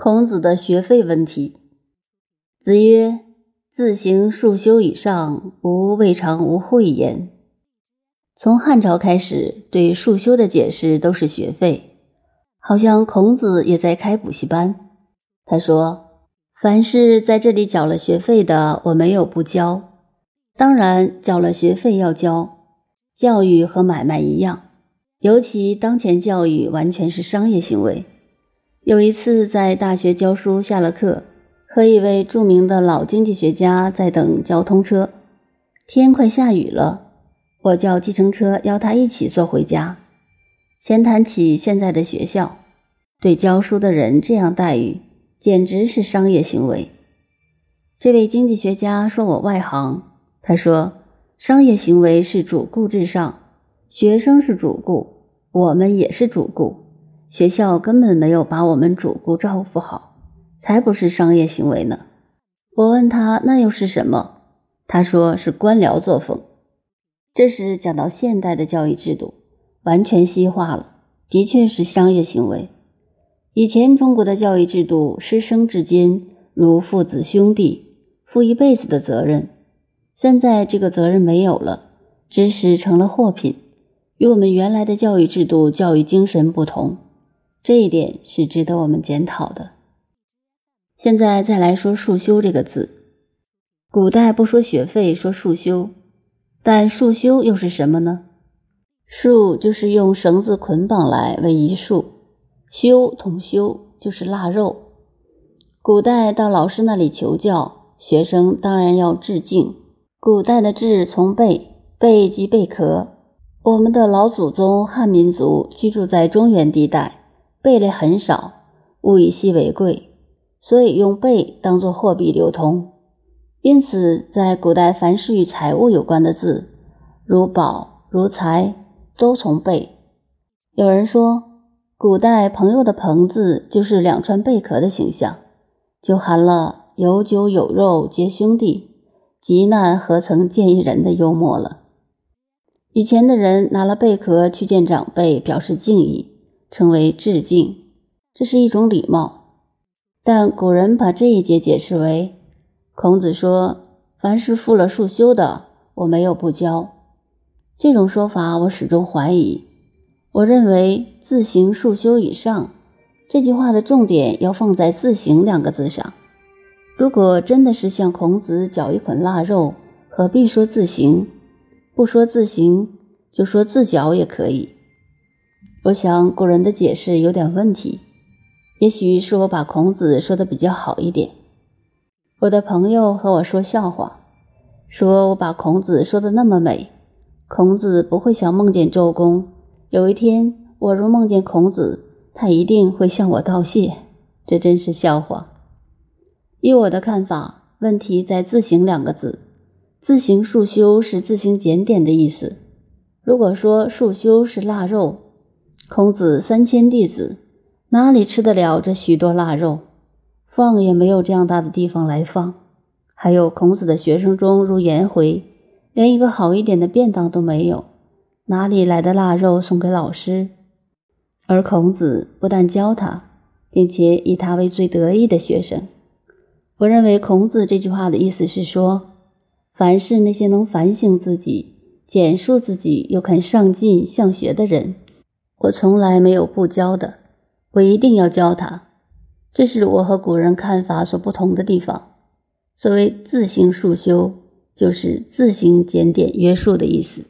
孔子的学费问题。子曰：“自行数修以上，吾未尝无讳言。”从汉朝开始，对数修的解释都是学费，好像孔子也在开补习班。他说：“凡是在这里缴了学费的，我没有不教。当然，缴了学费要教。教育和买卖一样，尤其当前教育完全是商业行为。”有一次在大学教书，下了课，和一位著名的老经济学家在等交通车。天快下雨了，我叫计程车邀他一起坐回家。闲谈起现在的学校，对教书的人这样待遇，简直是商业行为。这位经济学家说我外行，他说商业行为是主顾至上，学生是主顾，我们也是主顾。学校根本没有把我们主顾照顾好，才不是商业行为呢。我问他那又是什么？他说是官僚作风。这时讲到现代的教育制度，完全西化了，的确是商业行为。以前中国的教育制度，师生之间如父子兄弟，负一辈子的责任。现在这个责任没有了，知识成了货品，与我们原来的教育制度、教育精神不同。这一点是值得我们检讨的。现在再来说“束修”这个字，古代不说学费，说束修，但束修又是什么呢？束就是用绳子捆绑来为一束，修同修就是腊肉。古代到老师那里求教，学生当然要致敬。古代的“致”从贝，贝即贝壳。我们的老祖宗汉民族居住在中原地带。贝类很少，物以稀为贵，所以用贝当做货币流通。因此，在古代，凡是与财物有关的字，如宝、如财，都从贝。有人说，古代朋友的“朋”字就是两串贝壳的形象，就含了“有酒有肉皆兄弟，急难何曾见一人”的幽默了。以前的人拿了贝壳去见长辈，表示敬意。称为致敬，这是一种礼貌。但古人把这一节解释为：孔子说，凡是负了束修的，我没有不教。这种说法我始终怀疑。我认为“自行束修以上”这句话的重点要放在“自行”两个字上。如果真的是像孔子嚼一捆腊肉，何必说自行？不说自行，就说自嚼也可以。我想古人的解释有点问题，也许是我把孔子说的比较好一点。我的朋友和我说笑话，说我把孔子说的那么美，孔子不会想梦见周公。有一天我若梦见孔子，他一定会向我道谢。这真是笑话。依我的看法，问题在“自行”两个字，“自行束修”是自行检点的意思。如果说束修是腊肉，孔子三千弟子，哪里吃得了这许多腊肉？放也没有这样大的地方来放。还有孔子的学生中，如颜回，连一个好一点的便当都没有，哪里来的腊肉送给老师？而孔子不但教他，并且以他为最得意的学生。我认为孔子这句话的意思是说，凡是那些能反省自己、简述自己又肯上进向学的人。我从来没有不教的，我一定要教他。这是我和古人看法所不同的地方。所谓自行束修，就是自行检点约束的意思。